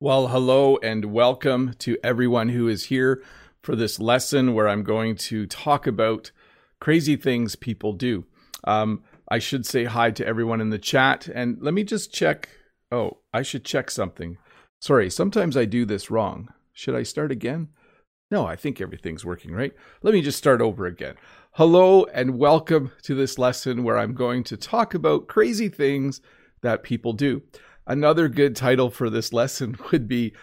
Well, hello and welcome to everyone who is here for this lesson where I'm going to talk about crazy things people do. Um, I should say hi to everyone in the chat and let me just check. Oh, I should check something. Sorry, sometimes I do this wrong. Should I start again? No, I think everything's working right. Let me just start over again. Hello and welcome to this lesson where I'm going to talk about crazy things that people do. Another good title for this lesson would be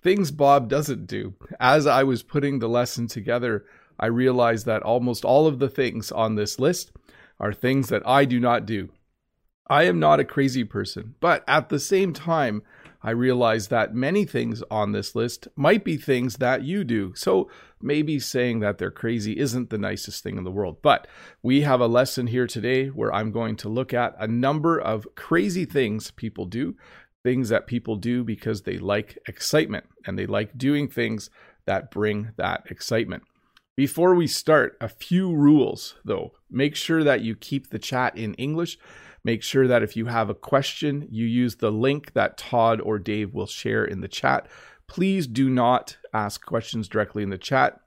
Things Bob Doesn't Do. As I was putting the lesson together, I realized that almost all of the things on this list are things that I do not do. I am not a crazy person, but at the same time, I realize that many things on this list might be things that you do. So maybe saying that they're crazy isn't the nicest thing in the world. But we have a lesson here today where I'm going to look at a number of crazy things people do, things that people do because they like excitement and they like doing things that bring that excitement. Before we start, a few rules though. Make sure that you keep the chat in English Make sure that if you have a question, you use the link that Todd or Dave will share in the chat. Please do not ask questions directly in the chat.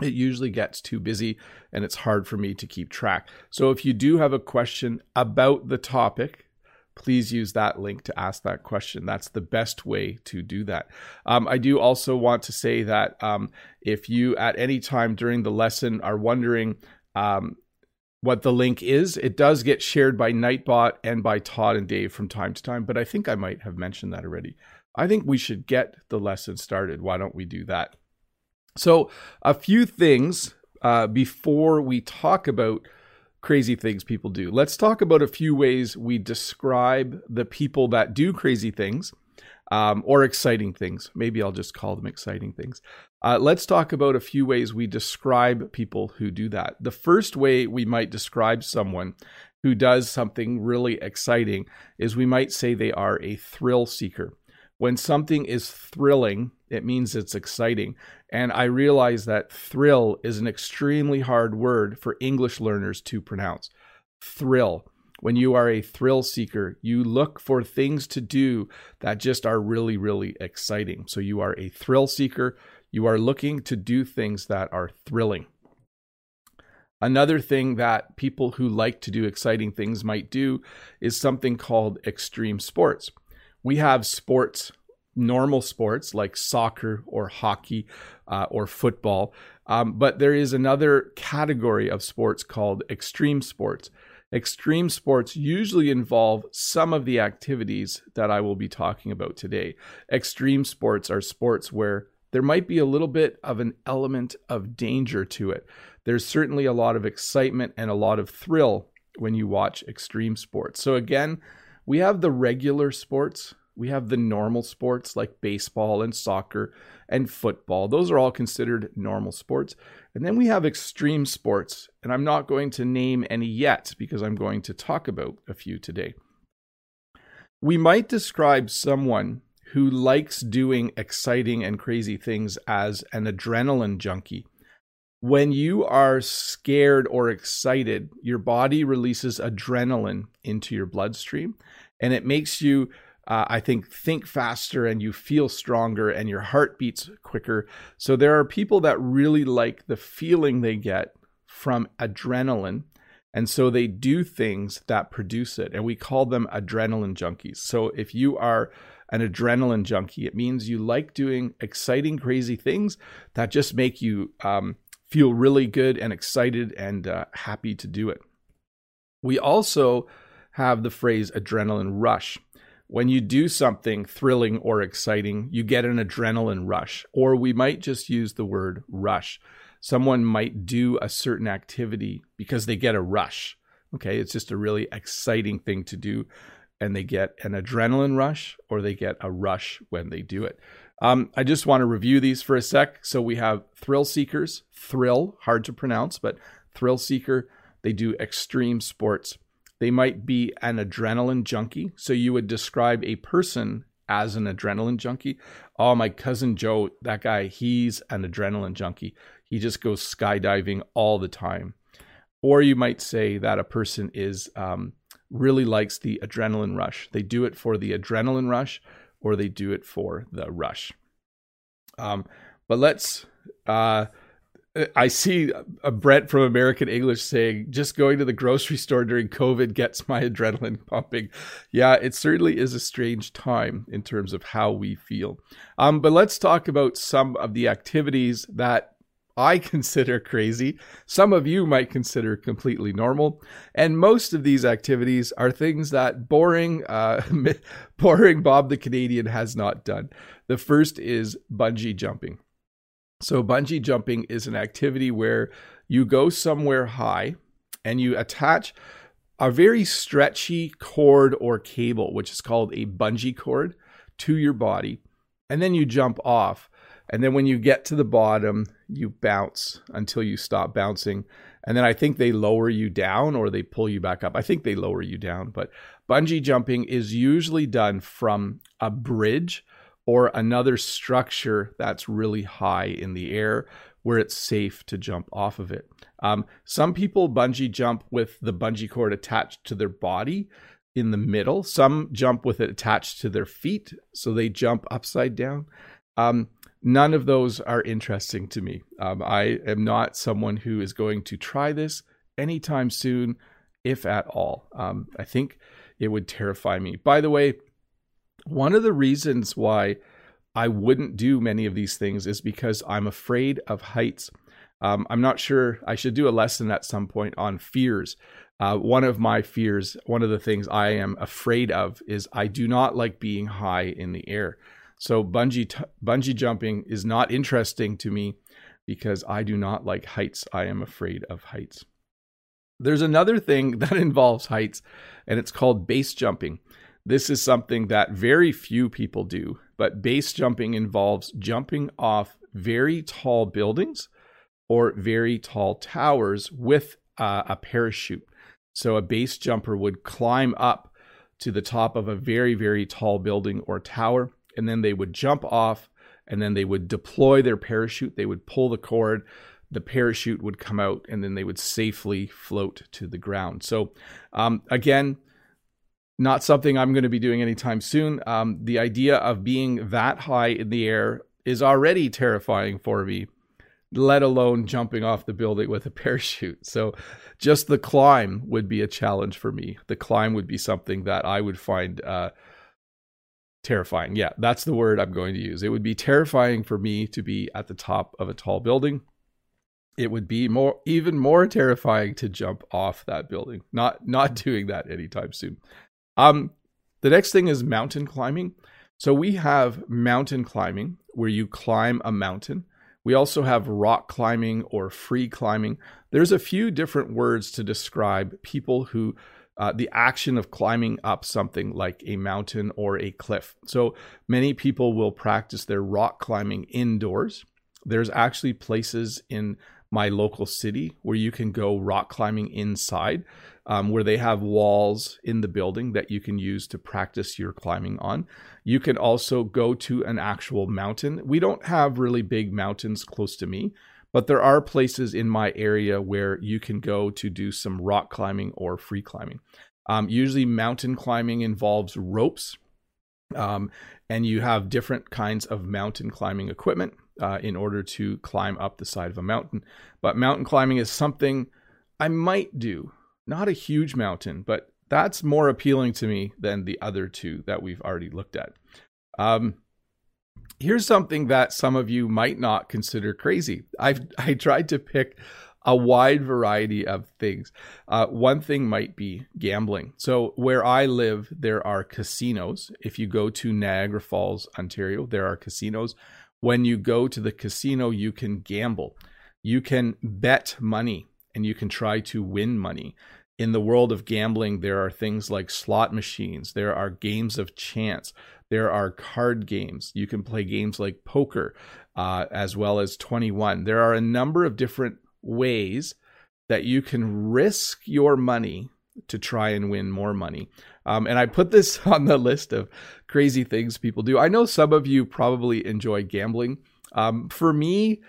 It usually gets too busy and it's hard for me to keep track. So if you do have a question about the topic, please use that link to ask that question. That's the best way to do that. Um, I do also want to say that um, if you at any time during the lesson are wondering um, what the link is. It does get shared by Nightbot and by Todd and Dave from time to time, but I think I might have mentioned that already. I think we should get the lesson started. Why don't we do that? So, a few things uh, before we talk about crazy things people do. Let's talk about a few ways we describe the people that do crazy things um, or exciting things. Maybe I'll just call them exciting things. Uh, let's talk about a few ways we describe people who do that. The first way we might describe someone who does something really exciting is we might say they are a thrill seeker. When something is thrilling, it means it's exciting. And I realize that thrill is an extremely hard word for English learners to pronounce. Thrill. When you are a thrill seeker, you look for things to do that just are really, really exciting. So you are a thrill seeker. You are looking to do things that are thrilling. Another thing that people who like to do exciting things might do is something called extreme sports. We have sports, normal sports like soccer or hockey uh, or football, um, but there is another category of sports called extreme sports. Extreme sports usually involve some of the activities that I will be talking about today. Extreme sports are sports where there might be a little bit of an element of danger to it. There's certainly a lot of excitement and a lot of thrill when you watch extreme sports. So, again, we have the regular sports, we have the normal sports like baseball and soccer and football. Those are all considered normal sports. And then we have extreme sports, and I'm not going to name any yet because I'm going to talk about a few today. We might describe someone who likes doing exciting and crazy things as an adrenaline junkie. When you are scared or excited, your body releases adrenaline into your bloodstream and it makes you uh, I think think faster and you feel stronger and your heart beats quicker. So there are people that really like the feeling they get from adrenaline. And so they do things that produce it. And we call them adrenaline junkies. So if you are an adrenaline junkie, it means you like doing exciting, crazy things that just make you um, feel really good and excited and uh, happy to do it. We also have the phrase adrenaline rush when you do something thrilling or exciting, you get an adrenaline rush, or we might just use the word rush. Someone might do a certain activity because they get a rush. Okay, it's just a really exciting thing to do, and they get an adrenaline rush or they get a rush when they do it. Um, I just want to review these for a sec. So we have thrill seekers, thrill, hard to pronounce, but thrill seeker. They do extreme sports. They might be an adrenaline junkie. So you would describe a person as an adrenaline junkie. Oh, my cousin Joe, that guy, he's an adrenaline junkie. He just goes skydiving all the time. Or you might say that a person is um, really likes the adrenaline rush. They do it for the adrenaline rush, or they do it for the rush. Um, but let's. Uh, I see a Brett from American English saying, just going to the grocery store during COVID gets my adrenaline pumping. Yeah, it certainly is a strange time in terms of how we feel. Um, but let's talk about some of the activities that I consider crazy. Some of you might consider completely normal. And most of these activities are things that boring, uh, boring Bob the Canadian has not done. The first is bungee jumping. So, bungee jumping is an activity where you go somewhere high and you attach a very stretchy cord or cable, which is called a bungee cord, to your body. And then you jump off. And then when you get to the bottom, you bounce until you stop bouncing. And then I think they lower you down or they pull you back up. I think they lower you down. But bungee jumping is usually done from a bridge or another structure that's really high in the air where it's safe to jump off of it. Um, some people bungee jump with the bungee cord attached to their body in the middle. Some jump with it attached to their feet, so they jump upside down. Um, none of those are interesting to me. Um, I am not someone who is going to try this anytime soon, if at all. Um, I think it would terrify me. By the way, one of the reasons why I wouldn't do many of these things is because I'm afraid of heights. Um, I'm not sure. I should do a lesson at some point on fears. Uh, one of my fears, one of the things I am afraid of, is I do not like being high in the air. So bungee t- bungee jumping is not interesting to me because I do not like heights. I am afraid of heights. There's another thing that involves heights, and it's called base jumping. This is something that very few people do, but base jumping involves jumping off very tall buildings or very tall towers with uh, a parachute. So a base jumper would climb up to the top of a very, very tall building or tower, and then they would jump off and then they would deploy their parachute. They would pull the cord, the parachute would come out, and then they would safely float to the ground. So, um, again, not something I'm going to be doing anytime soon. Um, the idea of being that high in the air is already terrifying for me, let alone jumping off the building with a parachute. So, just the climb would be a challenge for me. The climb would be something that I would find uh, terrifying. Yeah, that's the word I'm going to use. It would be terrifying for me to be at the top of a tall building. It would be more, even more terrifying to jump off that building. Not, not doing that anytime soon. Um, the next thing is mountain climbing. So we have mountain climbing where you climb a mountain. We also have rock climbing or free climbing. There's a few different words to describe people who uh, the action of climbing up something like a mountain or a cliff. So many people will practice their rock climbing indoors. There's actually places in my local city where you can go rock climbing inside um, where they have walls in the building that you can use to practice your climbing on. You can also go to an actual mountain. We don't have really big mountains close to me, but there are places in my area where you can go to do some rock climbing or free climbing. Um, usually, mountain climbing involves ropes, um, and you have different kinds of mountain climbing equipment uh, in order to climb up the side of a mountain. But mountain climbing is something I might do not a huge mountain, but that's more appealing to me than the other two that we've already looked at. Um, here's something that some of you might not consider crazy. I've I tried to pick a wide variety of things. Uh, one thing might be gambling. So where I live, there are casinos. If you go to Niagara Falls, Ontario, there are casinos. When you go to the casino, you can gamble. You can bet money and you can try to win money. In the world of gambling, there are things like slot machines, there are games of chance, there are card games. You can play games like poker, uh, as well as 21. There are a number of different ways that you can risk your money to try and win more money. Um, and I put this on the list of crazy things people do. I know some of you probably enjoy gambling. Um, for me,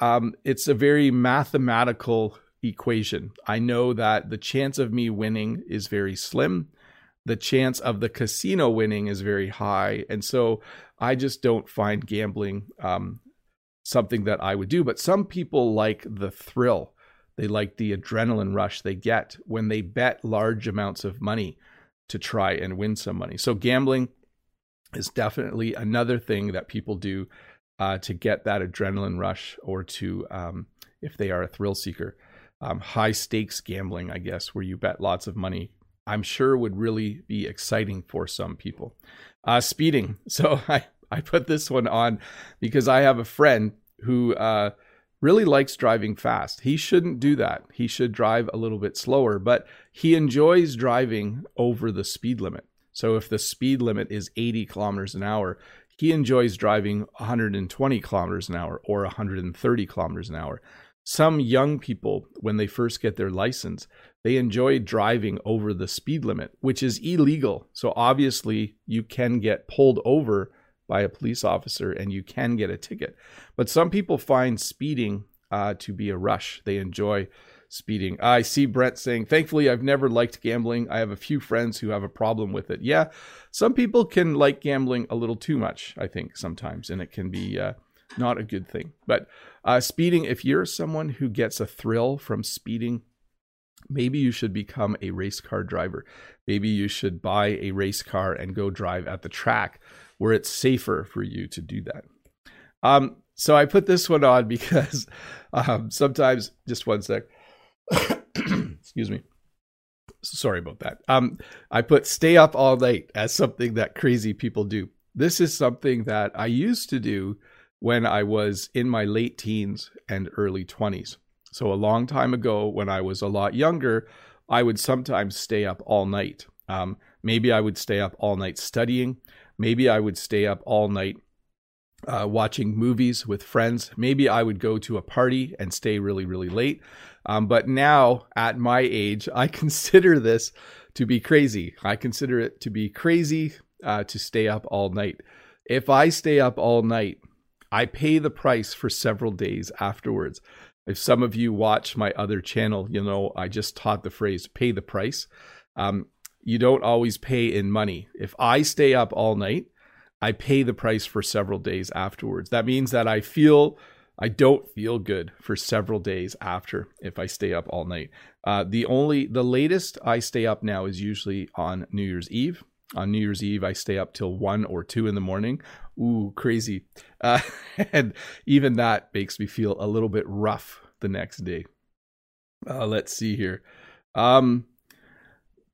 um, it's a very mathematical equation. I know that the chance of me winning is very slim. the chance of the casino winning is very high. And so I just don't find gambling um, something that I would do. But some people like the thrill, they like the adrenaline rush they get when they bet large amounts of money to try and win some money. So gambling is definitely another thing that people do uh, to get that adrenaline rush or to, um, if they are a thrill seeker. Um, high stakes gambling, I guess, where you bet lots of money, I'm sure would really be exciting for some people. Uh, speeding. So I, I put this one on because I have a friend who uh, really likes driving fast. He shouldn't do that. He should drive a little bit slower, but he enjoys driving over the speed limit. So if the speed limit is 80 kilometers an hour, he enjoys driving 120 kilometers an hour or 130 kilometers an hour. Some young people, when they first get their license, they enjoy driving over the speed limit, which is illegal. So obviously, you can get pulled over by a police officer and you can get a ticket. But some people find speeding uh, to be a rush. They enjoy speeding. I see Brent saying, thankfully, I've never liked gambling. I have a few friends who have a problem with it. Yeah, some people can like gambling a little too much, I think, sometimes, and it can be uh, not a good thing. But uh, speeding, if you're someone who gets a thrill from speeding, maybe you should become a race car driver. Maybe you should buy a race car and go drive at the track where it's safer for you to do that. Um, so I put this one on because um, sometimes, just one sec. Excuse me. Sorry about that. Um, I put stay up all night as something that crazy people do. This is something that I used to do when I was in my late teens and early 20s. So, a long time ago, when I was a lot younger, I would sometimes stay up all night. Um, maybe I would stay up all night studying. Maybe I would stay up all night uh, watching movies with friends. Maybe I would go to a party and stay really, really late. Um, but now, at my age, I consider this to be crazy. I consider it to be crazy uh, to stay up all night. If I stay up all night, I pay the price for several days afterwards. If some of you watch my other channel, you know I just taught the phrase pay the price. Um, you don't always pay in money. If I stay up all night, I pay the price for several days afterwards. That means that I feel I don't feel good for several days after if I stay up all night. Uh, the only the latest I stay up now is usually on New Year's Eve. On New Year's Eve, I stay up till one or two in the morning. Ooh, crazy! Uh, and even that makes me feel a little bit rough the next day. Uh, let's see here. Um,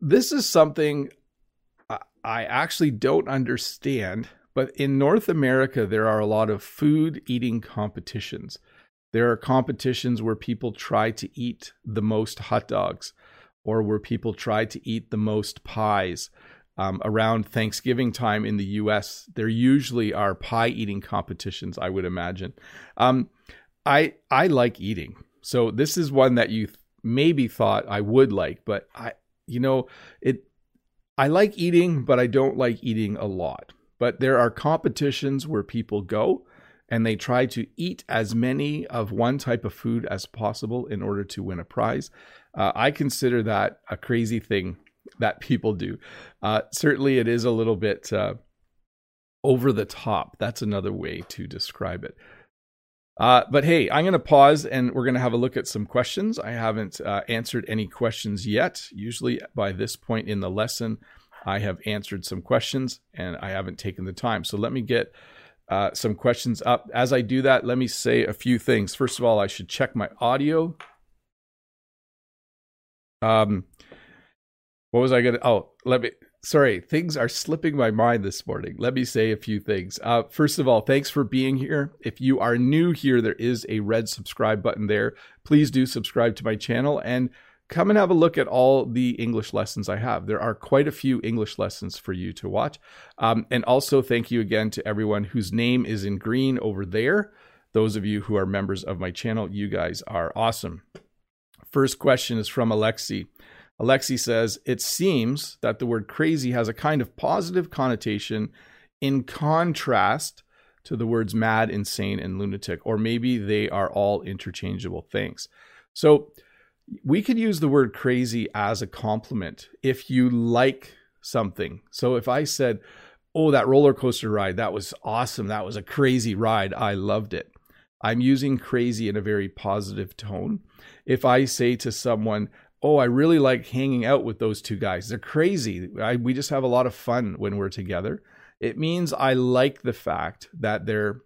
this is something I actually don't understand, but in North America, there are a lot of food eating competitions. There are competitions where people try to eat the most hot dogs or where people try to eat the most pies. Um, around Thanksgiving time in the US, there usually are pie eating competitions, I would imagine. Um, I, I like eating. So this is one that you th- maybe thought I would like, but I, you know, it I like eating, but I don't like eating a lot. But there are competitions where people go and they try to eat as many of one type of food as possible in order to win a prize. Uh, I consider that a crazy thing that people do. Uh, certainly, it is a little bit uh, over the top. That's another way to describe it. Uh, but hey, I'm going to pause and we're going to have a look at some questions. I haven't uh, answered any questions yet. Usually, by this point in the lesson, I have answered some questions and I haven't taken the time. So let me get uh, some questions up. As I do that, let me say a few things. First of all, I should check my audio. Um, what was I going to? Oh, let me sorry, things are slipping my mind this morning. Let me say a few things. Uh, first of all, thanks for being here. If you are new here, there is a red subscribe button there. Please do subscribe to my channel and come and have a look at all the English lessons I have. There are quite a few English lessons for you to watch. Um, and also, thank you again to everyone whose name is in green over there. Those of you who are members of my channel, you guys are awesome. First question is from Alexi. Alexi says, It seems that the word crazy has a kind of positive connotation in contrast to the words mad, insane, and lunatic, or maybe they are all interchangeable things. So we could use the word crazy as a compliment if you like something. So if I said, Oh, that roller coaster ride, that was awesome. That was a crazy ride. I loved it. I'm using crazy in a very positive tone. If I say to someone, Oh, I really like hanging out with those two guys. They're crazy. I, we just have a lot of fun when we're together. It means I like the fact that they're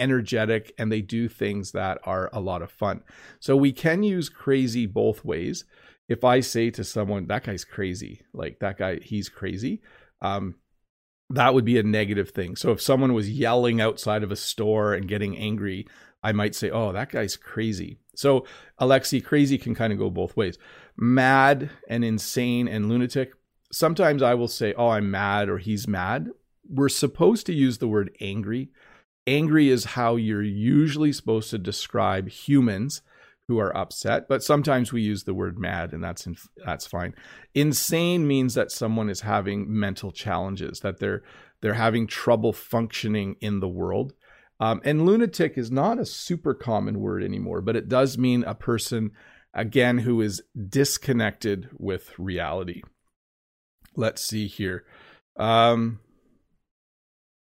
energetic and they do things that are a lot of fun. So we can use crazy both ways. If I say to someone, that guy's crazy, like that guy, he's crazy, um, that would be a negative thing. So if someone was yelling outside of a store and getting angry, I might say, oh, that guy's crazy. So Alexi, crazy can kind of go both ways. Mad and insane and lunatic. Sometimes I will say, oh, I'm mad or he's mad. We're supposed to use the word angry Angry is how you're usually supposed to describe humans who are upset, but sometimes we use the word mad, and that's that's fine. Insane means that someone is having mental challenges, that they're they're having trouble functioning in the world. Um, and lunatic is not a super common word anymore, but it does mean a person, again, who is disconnected with reality. Let's see here. Um,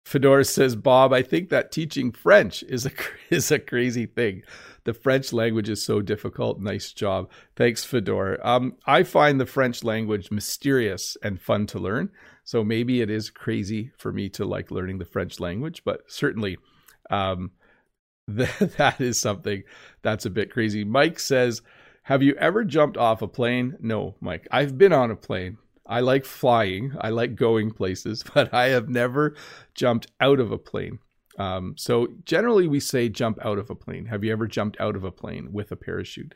Fedora says, Bob, I think that teaching French is a is a crazy thing. The French language is so difficult. Nice job. Thanks, Fedora. Um, I find the French language mysterious and fun to learn. So maybe it is crazy for me to like learning the French language, but certainly um, that, that is something that's a bit crazy. Mike says, Have you ever jumped off a plane? No, Mike. I've been on a plane. I like flying. I like going places, but I have never jumped out of a plane. Um, so generally, we say jump out of a plane. Have you ever jumped out of a plane with a parachute?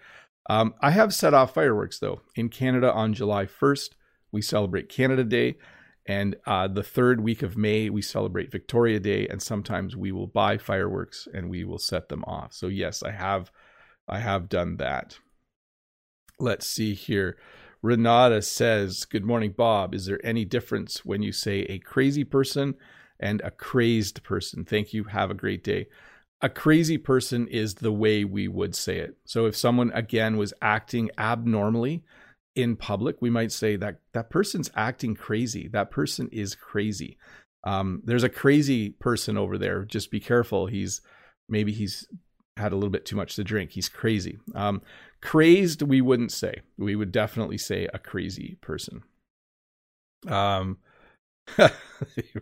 Um, I have set off fireworks though. In Canada on July 1st, we celebrate Canada Day. And uh, the third week of May, we celebrate Victoria Day. And sometimes we will buy fireworks and we will set them off. So yes, I have, I have done that. Let's see here. Renata says, Good morning, Bob. Is there any difference when you say a crazy person and a crazed person? Thank you. Have a great day. A crazy person is the way we would say it. So if someone, again, was acting abnormally in public, we might say that that person's acting crazy. That person is crazy. Um, there's a crazy person over there. Just be careful. He's maybe he's had a little bit too much to drink. He's crazy. Um, crazed, we wouldn't say. We would definitely say a crazy person. Um,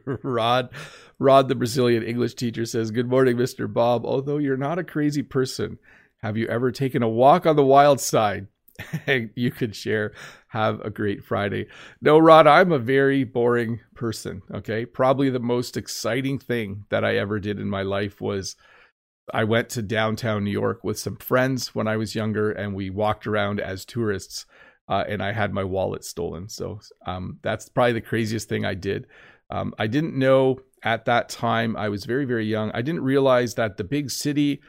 Rod, Rod, the Brazilian English teacher says, "Good morning, Mister Bob. Although you're not a crazy person, have you ever taken a walk on the wild side?" you could share. Have a great Friday. No, Rod, I'm a very boring person. Okay, probably the most exciting thing that I ever did in my life was I went to downtown New York with some friends when I was younger, and we walked around as tourists. Uh, and I had my wallet stolen. So um, that's probably the craziest thing I did. Um, I didn't know at that time. I was very, very young. I didn't realize that the big city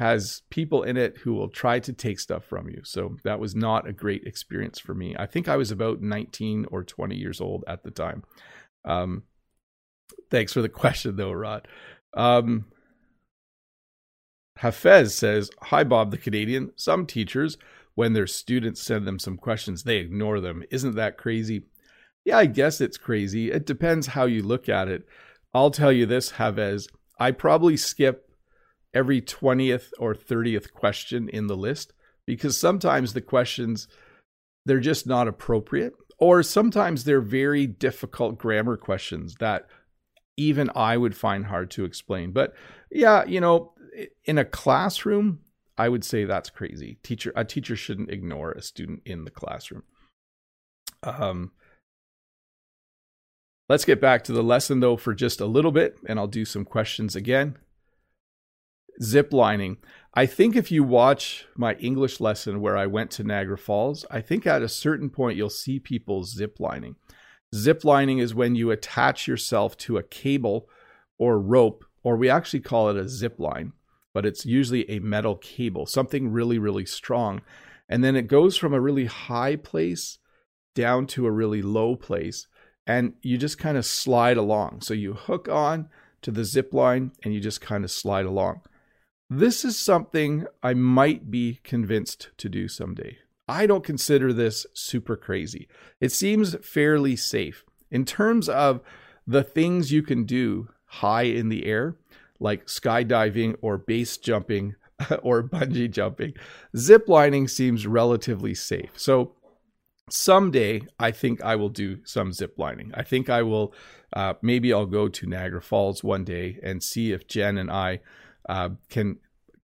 has people in it who will try to take stuff from you. So that was not a great experience for me. I think I was about 19 or 20 years old at the time. Um, thanks for the question, though, Rod. Um, Hafez says, Hi, Bob the Canadian. Some teachers, when their students send them some questions, they ignore them. Isn't that crazy? Yeah, I guess it's crazy. It depends how you look at it. I'll tell you this, Hafez. I probably skip every 20th or 30th question in the list because sometimes the questions they're just not appropriate or sometimes they're very difficult grammar questions that even I would find hard to explain. But yeah, you know, in a classroom, I would say that's crazy. Teacher, a teacher shouldn't ignore a student in the classroom. Um, let's get back to the lesson though for just a little bit, and I'll do some questions again. Zip lining. I think if you watch my English lesson where I went to Niagara Falls, I think at a certain point you'll see people zip lining. Zip lining is when you attach yourself to a cable or rope, or we actually call it a zip line but it's usually a metal cable, something really, really strong. And then it goes from a really high place down to a really low place. And you just kind of slide along. So you hook on to the zip line and you just kind of slide along. This is something I might be convinced to do someday. I don't consider this super crazy. It seems fairly safe. In terms of the things you can do high in the air, like skydiving or base jumping or bungee jumping, zip lining seems relatively safe. So someday I think I will do some zip lining. I think I will, uh, maybe I'll go to Niagara Falls one day and see if Jen and I uh, can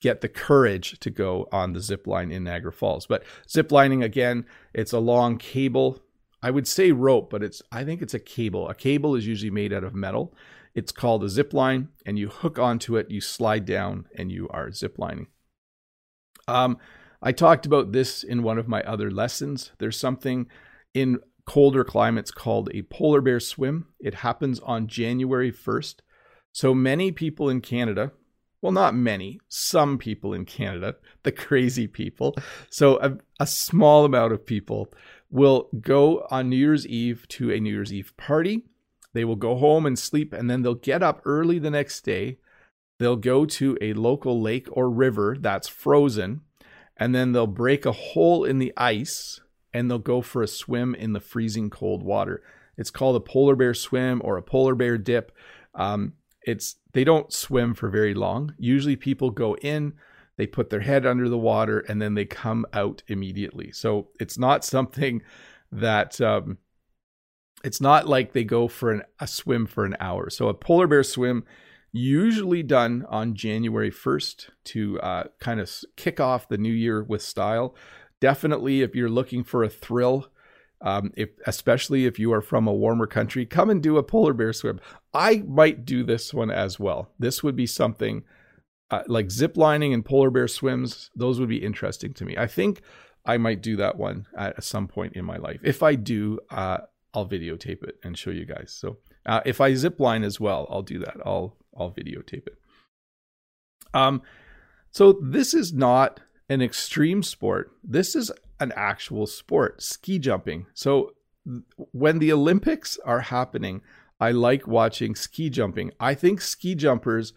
get the courage to go on the zip line in Niagara Falls. But zip lining again, it's a long cable. I would say rope, but it's I think it's a cable. A cable is usually made out of metal. It's called a zip line, and you hook onto it, you slide down, and you are zip lining. Um, I talked about this in one of my other lessons. There's something in colder climates called a polar bear swim. It happens on January 1st. So many people in Canada, well, not many, some people in Canada, the crazy people. So a, a, small amount of people will go on New Year's Eve to a New Year's Eve party. They will go home and sleep, and then they'll get up early the next day. They'll go to a local lake or river that's frozen, and then they'll break a hole in the ice and they'll go for a swim in the freezing cold water. It's called a polar bear swim or a polar bear dip. Um, it's they don't swim for very long. Usually people go in, they put their head under the water, and then they come out immediately. So it's not something that um, it's not like they go for an, a swim for an hour. So a polar bear swim usually done on January 1st to uh, kind of kick off the new year with style. Definitely, if you're looking for a thrill, um, if especially if you are from a warmer country, come and do a polar bear swim. I might do this one as well. This would be something uh, like zip lining and polar bear swims. Those would be interesting to me. I think I might do that one at some point in my life. If I do, uh, I'll videotape it and show you guys. So uh, if I zip line as well, I'll do that. I'll I'll videotape it. Um, so this is not an extreme sport. This is an actual sport, ski jumping. So when the Olympics are happening, I like watching ski jumping. I think ski jumpers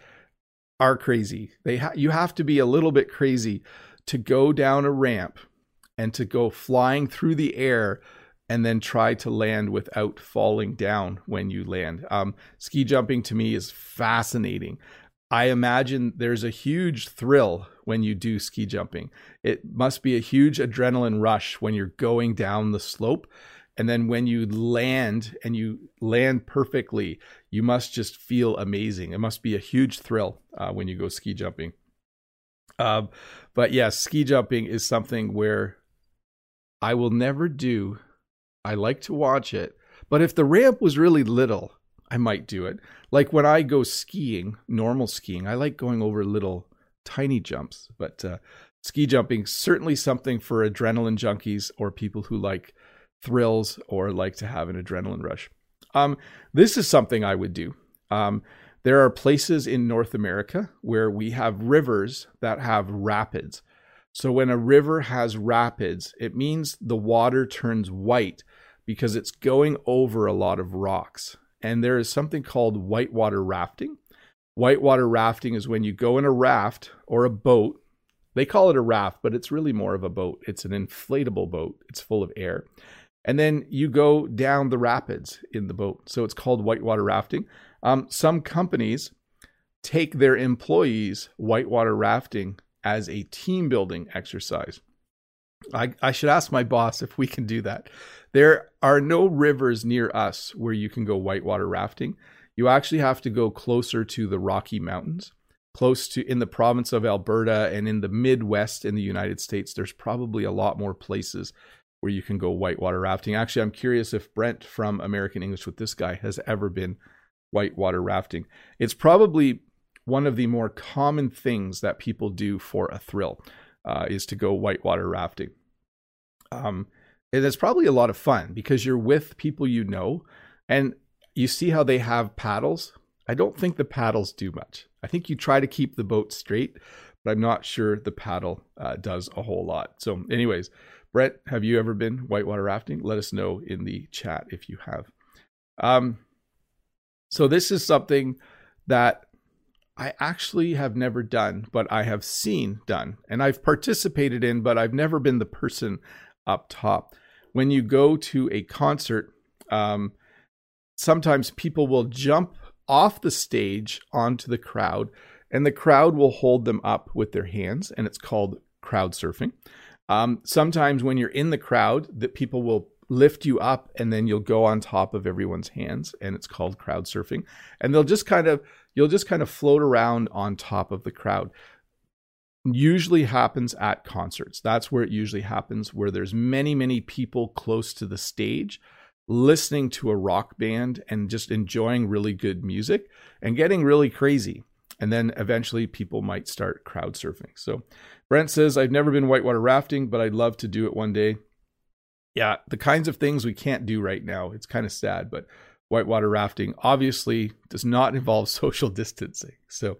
are crazy. They ha- you have to be a little bit crazy to go down a ramp and to go flying through the air and then try to land without falling down when you land. Um, ski jumping to me is fascinating. I imagine there's a huge thrill when you do ski jumping. It must be a huge adrenaline rush when you're going down the slope. And then when you land and you land perfectly, you must just feel amazing. It must be a huge thrill uh, when you go ski jumping. Um, but yes, yeah, ski jumping is something where I will never do. I like to watch it. But if the ramp was really little, I might do it. Like when I go skiing, normal skiing, I like going over little tiny jumps. But uh, ski jumping certainly something for adrenaline junkies or people who like thrills or like to have an adrenaline rush. Um, this is something I would do. Um, there are places in North America where we have rivers that have rapids. So when a river has rapids, it means the water turns white because it's going over a lot of rocks and there is something called whitewater rafting. Whitewater rafting is when you go in a raft or a boat. They call it a raft, but it's really more of a boat. It's an inflatable boat, it's full of air. And then you go down the rapids in the boat. So it's called whitewater rafting. Um, some companies take their employees whitewater rafting as a team building exercise. I, I should ask my boss if we can do that. There are no rivers near us where you can go whitewater rafting. You actually have to go closer to the Rocky Mountains, close to in the province of Alberta and in the Midwest in the United States. There's probably a lot more places where you can go whitewater rafting. Actually, I'm curious if Brent from American English with this guy has ever been whitewater rafting. It's probably one of the more common things that people do for a thrill uh, is to go whitewater rafting. Um, and it's probably a lot of fun because you're with people you know and you see how they have paddles. I don't think the paddles do much. I think you try to keep the boat straight, but I'm not sure the paddle uh, does a whole lot. So, anyways, Brett, have you ever been whitewater rafting? Let us know in the chat if you have. Um, so, this is something that I actually have never done, but I have seen done and I've participated in, but I've never been the person up top. When you go to a concert, um, sometimes people will jump off the stage onto the crowd, and the crowd will hold them up with their hands, and it's called crowd surfing. Um, sometimes when you're in the crowd, that people will lift you up and then you'll go on top of everyone's hands and it's called crowd surfing. And they'll just kind of you'll just kind of float around on top of the crowd. Usually happens at concerts. That's where it usually happens where there's many many people close to the stage listening to a rock band and just enjoying really good music and getting really crazy and then eventually people might start crowd surfing so brent says i've never been whitewater rafting but i'd love to do it one day yeah, the kinds of things we can't do right now. It's kind of sad, but whitewater rafting obviously does not involve social distancing. So,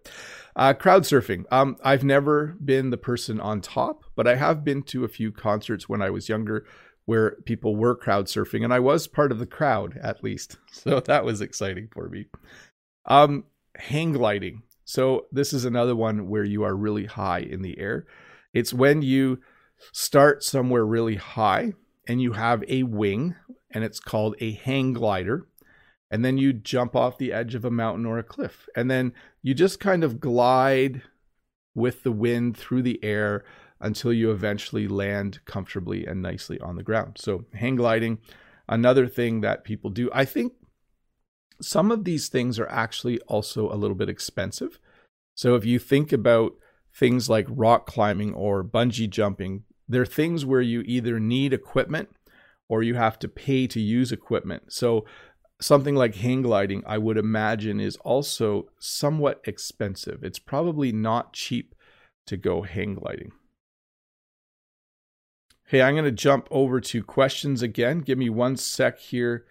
uh, crowd surfing. Um, I've never been the person on top, but I have been to a few concerts when I was younger where people were crowd surfing, and I was part of the crowd at least. So that was exciting for me. Um, hang gliding. So this is another one where you are really high in the air. It's when you start somewhere really high and you have a wing, and it's called a hang glider. And then you jump off the edge of a mountain or a cliff. And then you just kind of glide with the wind through the air until you eventually land comfortably and nicely on the ground. So, hang gliding, another thing that people do. I think some of these things are actually also a little bit expensive. So, if you think about things like rock climbing or bungee jumping, they're things where you either need equipment or you have to pay to use equipment. So something like hang gliding, I would imagine, is also somewhat expensive. It's probably not cheap to go hang gliding. Hey, I'm going to jump over to questions again. Give me one sec here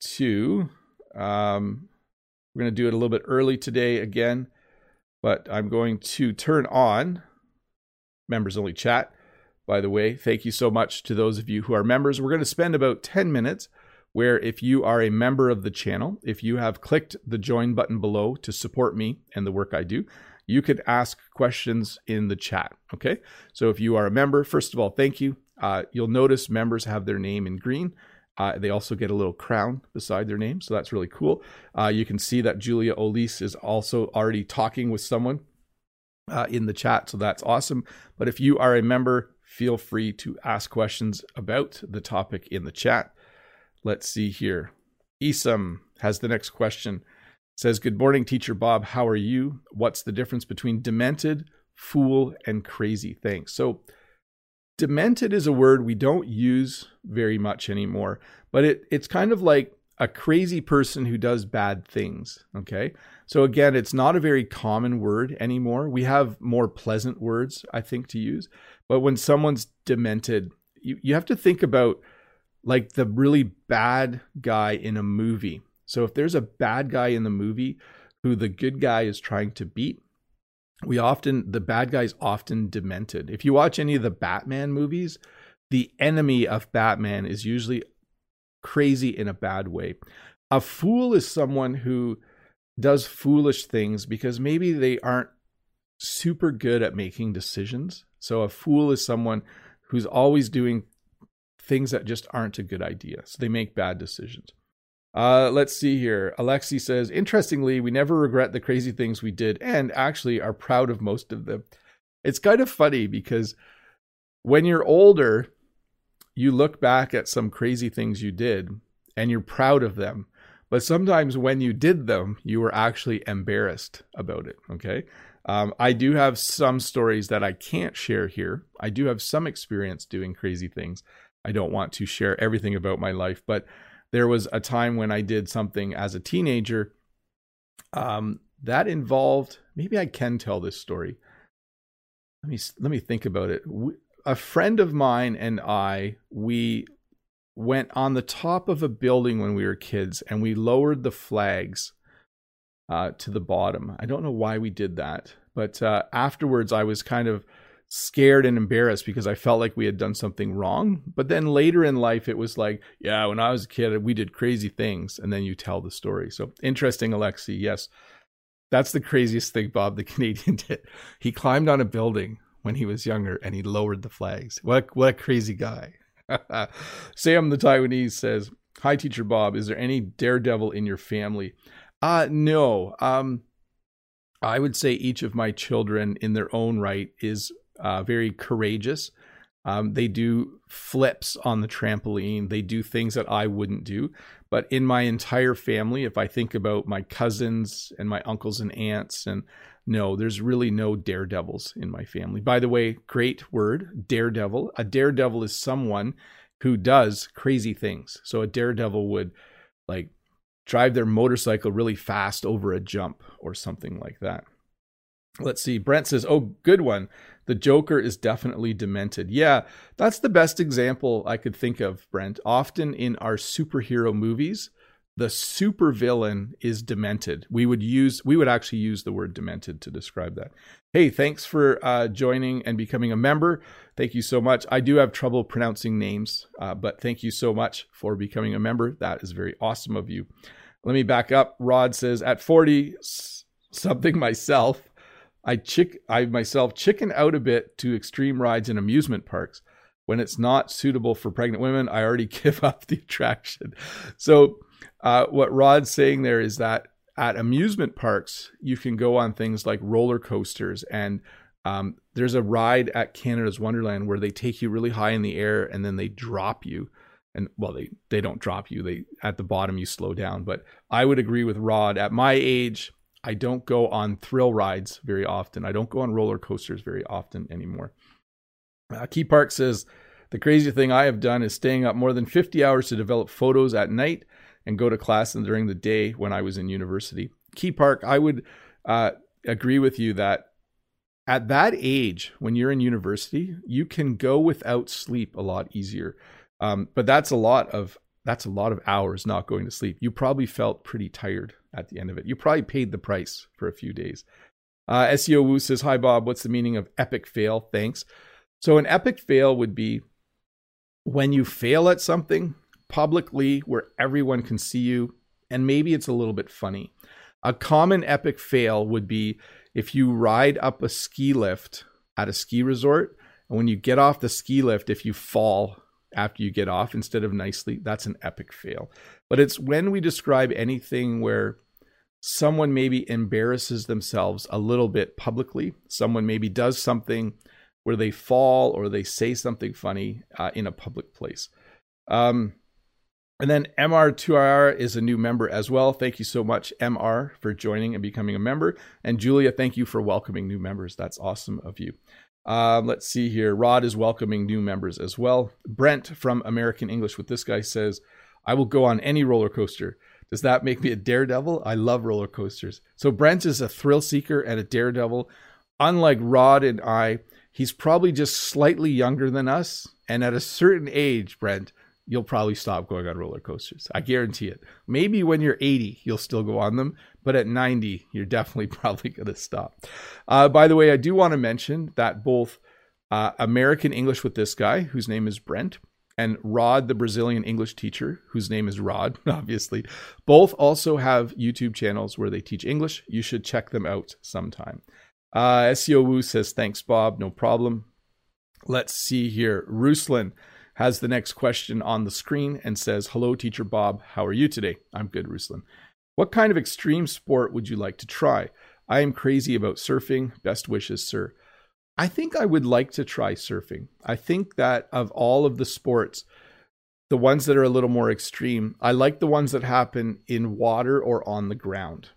to. Um, we're going to do it a little bit early today again, but I'm going to turn on members only chat by the way. Thank you so much to those of you who are members. We're going to spend about 10 minutes where if you are a member of the channel, if you have clicked the join button below to support me and the work I do, you could ask questions in the chat. Okay. So if you are a member, first of all, thank you. Uh, you'll notice members have their name in green. Uh, they also get a little crown beside their name, so that's really cool. Uh, you can see that Julia Olise is also already talking with someone uh, in the chat, so that's awesome. But if you are a member, feel free to ask questions about the topic in the chat. Let's see here. Isam has the next question. It says, Good morning, teacher Bob. How are you? What's the difference between demented, fool, and crazy? Thanks. So, demented is a word we don't use very much anymore, but it, it's kind of like a crazy person who does bad things. Okay. So again, it's not a very common word anymore. We have more pleasant words, I think, to use. But when someone's demented, you, you have to think about like the really bad guy in a movie. So if there's a bad guy in the movie who the good guy is trying to beat, we often the bad guy's often demented. If you watch any of the Batman movies, the enemy of Batman is usually crazy in a bad way. A fool is someone who does foolish things because maybe they aren't super good at making decisions. So a fool is someone who's always doing things that just aren't a good idea. So they make bad decisions. Uh, let's see here. Alexi says, interestingly, we never regret the crazy things we did and actually are proud of most of them. It's kind of funny because when you're older, you look back at some crazy things you did and you're proud of them. But sometimes when you did them, you were actually embarrassed about it. Okay. Um, I do have some stories that I can't share here. I do have some experience doing crazy things. I don't want to share everything about my life, but there was a time when I did something as a teenager um, that involved. Maybe I can tell this story. Let me let me think about it. We, a friend of mine and I, we went on the top of a building when we were kids and we lowered the flags uh, to the bottom. I don't know why we did that, but uh, afterwards I was kind of scared and embarrassed because I felt like we had done something wrong. But then later in life, it was like, yeah, when I was a kid, we did crazy things. And then you tell the story. So interesting, Alexi. Yes, that's the craziest thing Bob the Canadian did. He climbed on a building when he was younger and he lowered the flags. What what a crazy guy. Sam the Taiwanese says, Hi, Teacher Bob. Is there any daredevil in your family? Uh, no. Um, I would say each of my children, in their own right, is uh, very courageous. Um, they do flips on the trampoline. They do things that I wouldn't do. But in my entire family, if I think about my cousins and my uncles and aunts, and no, there's really no daredevils in my family. By the way, great word, daredevil. A daredevil is someone who does crazy things. So a daredevil would like drive their motorcycle really fast over a jump or something like that. Let's see. Brent says, Oh, good one. The Joker is definitely demented. Yeah, that's the best example I could think of, Brent. Often in our superhero movies, the supervillain is demented. We would use we would actually use the word demented to describe that. Hey, thanks for uh, joining and becoming a member. Thank you so much. I do have trouble pronouncing names, uh, but thank you so much for becoming a member. That is very awesome of you. Let me back up. Rod says at 40 something myself, I chick I myself chicken out a bit to extreme rides in amusement parks. When it's not suitable for pregnant women, I already give up the attraction. So, uh, what Rod's saying there is that at amusement parks, you can go on things like roller coasters, and um, there's a ride at Canada's Wonderland where they take you really high in the air and then they drop you. And well, they they don't drop you. They at the bottom you slow down. But I would agree with Rod. At my age, I don't go on thrill rides very often. I don't go on roller coasters very often anymore. Uh, Key Park says the crazy thing I have done is staying up more than 50 hours to develop photos at night and go to class and during the day when I was in university. Key Park, I would uh, agree with you that at that age, when you're in university, you can go without sleep a lot easier. Um, but that's a lot of that's a lot of hours not going to sleep. You probably felt pretty tired at the end of it. You probably paid the price for a few days. Uh, SEO Wu says, Hi, Bob. What's the meaning of epic fail? Thanks. So, an epic fail would be when you fail at something publicly where everyone can see you, and maybe it's a little bit funny. A common epic fail would be if you ride up a ski lift at a ski resort, and when you get off the ski lift, if you fall after you get off instead of nicely, that's an epic fail. But it's when we describe anything where someone maybe embarrasses themselves a little bit publicly, someone maybe does something where they fall or they say something funny uh, in a public place. Um, and then MR2R is a new member as well. Thank you so much, MR, for joining and becoming a member. And Julia, thank you for welcoming new members. That's awesome of you. Um, let's see here. Rod is welcoming new members as well. Brent from American English with this guy says, I will go on any roller coaster. Does that make me a daredevil? I love roller coasters. So Brent is a thrill seeker and a daredevil. Unlike Rod and I, he's probably just slightly younger than us. And at a certain age, Brent, you'll probably stop going on roller coasters. I guarantee it. Maybe when you're 80, you'll still go on them, but at 90, you're definitely probably going to stop. Uh, by the way, I do want to mention that both uh, American English with this guy, whose name is Brent, and Rod, the Brazilian English teacher, whose name is Rod, obviously, both also have YouTube channels where they teach English. You should check them out sometime. Uh, SEO Wu says, Thanks, Bob. No problem. Let's see here. Ruslan has the next question on the screen and says, Hello, Teacher Bob. How are you today? I'm good, Ruslan. What kind of extreme sport would you like to try? I am crazy about surfing. Best wishes, sir. I think I would like to try surfing. I think that of all of the sports, the ones that are a little more extreme, I like the ones that happen in water or on the ground.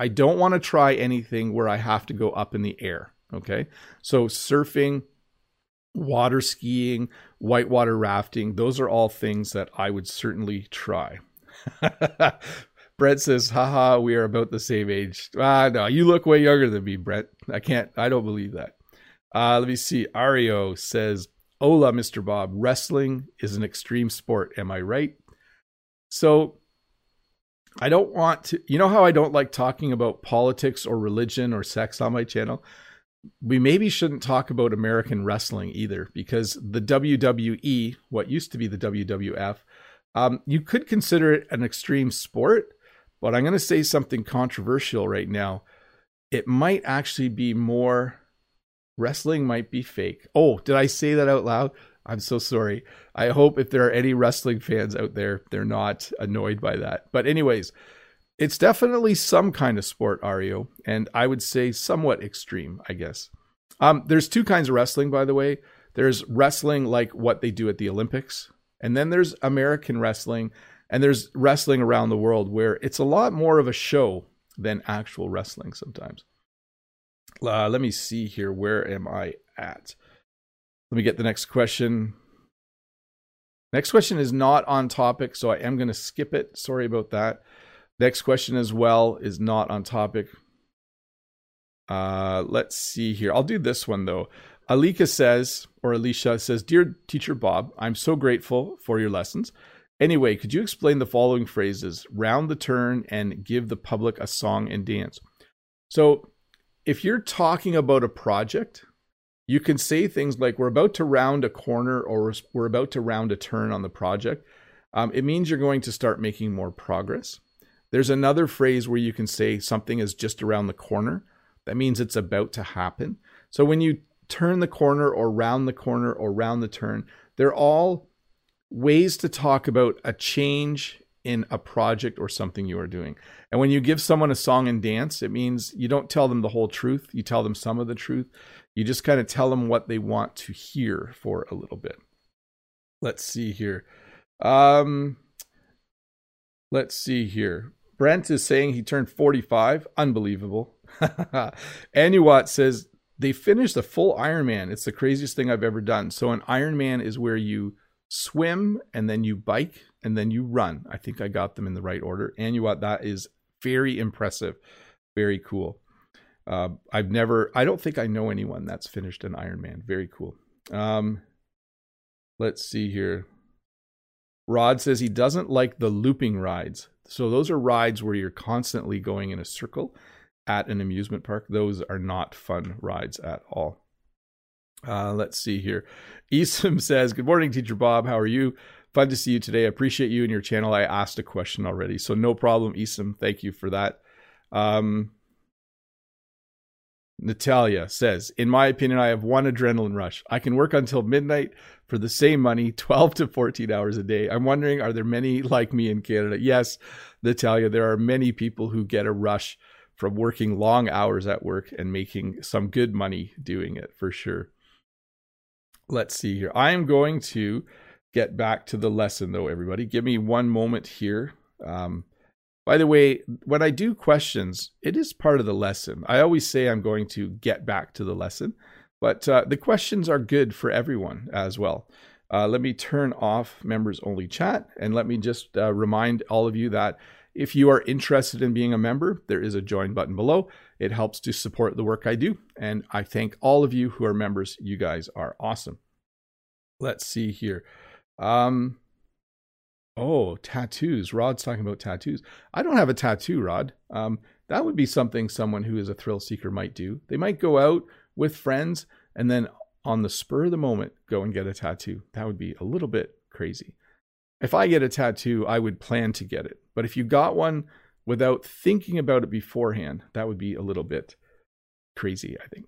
I don't want to try anything where I have to go up in the air. Okay. So surfing, water skiing, whitewater rafting, those are all things that I would certainly try. Brett says, haha, we are about the same age. Ah, no, you look way younger than me, Brett. I can't, I don't believe that. Uh, let me see. Ario says, Hola, Mr. Bob. Wrestling is an extreme sport. Am I right? So I don't want to, you know how I don't like talking about politics or religion or sex on my channel? we maybe shouldn't talk about American wrestling either, because the WWE, what used to be the WWF, um, you could consider it an extreme sport, but I'm going to say something controversial right now. It might actually be more wrestling might be fake. Oh, did I say that out loud? I'm so sorry. I hope if there are any wrestling fans out there, they're not annoyed by that. But, anyways, it's definitely some kind of sport, Ario, and I would say somewhat extreme, I guess. Um, there's two kinds of wrestling, by the way. There's wrestling like what they do at the Olympics, and then there's American wrestling, and there's wrestling around the world where it's a lot more of a show than actual wrestling sometimes. Uh, let me see here. Where am I at? Let me get the next question. Next question is not on topic, so I am going to skip it. Sorry about that. Next question as well is not on topic. Uh, let's see here. I'll do this one though. Alika says, or Alicia says, Dear Teacher Bob, I'm so grateful for your lessons. Anyway, could you explain the following phrases? Round the turn and give the public a song and dance. So, if you're talking about a project, you can say things like, We're about to round a corner or we're about to round a turn on the project. Um, it means you're going to start making more progress. There's another phrase where you can say something is just around the corner. That means it's about to happen. So when you turn the corner or round the corner or round the turn, they're all ways to talk about a change in a project or something you are doing. And when you give someone a song and dance, it means you don't tell them the whole truth, you tell them some of the truth. You just kind of tell them what they want to hear for a little bit. Let's see here. Um let's see here. Brent is saying he turned 45. Unbelievable. Anuwat says they finished a full Ironman. It's the craziest thing I've ever done. So an Ironman is where you swim and then you bike and then you run. I think I got them in the right order. Anuwat, that is very impressive. Very cool. Uh, I've never, I don't think I know anyone that's finished an Ironman. Very cool. Um, let's see here. Rod says he doesn't like the looping rides. So those are rides where you're constantly going in a circle at an amusement park. Those are not fun rides at all. Uh, let's see here. Esom says, Good morning, Teacher Bob. How are you? Fun to see you today. I appreciate you and your channel. I asked a question already, so no problem, Esom. Thank you for that. Um, Natalia says, In my opinion, I have one adrenaline rush. I can work until midnight for the same money, 12 to 14 hours a day. I'm wondering, are there many like me in Canada? Yes, Natalia, there are many people who get a rush from working long hours at work and making some good money doing it for sure. Let's see here. I am going to get back to the lesson though, everybody. Give me one moment here. Um, by the way, when I do questions, it is part of the lesson. I always say I'm going to get back to the lesson, but uh, the questions are good for everyone as well. Uh, let me turn off members only chat and let me just uh, remind all of you that if you are interested in being a member, there is a join button below. It helps to support the work I do. And I thank all of you who are members. You guys are awesome. Let's see here. Um, Oh, tattoos. Rod's talking about tattoos. I don't have a tattoo, Rod. Um, that would be something someone who is a thrill seeker might do. They might go out with friends and then on the spur of the moment go and get a tattoo. That would be a little bit crazy. If I get a tattoo, I would plan to get it. But if you got one without thinking about it beforehand, that would be a little bit crazy, I think.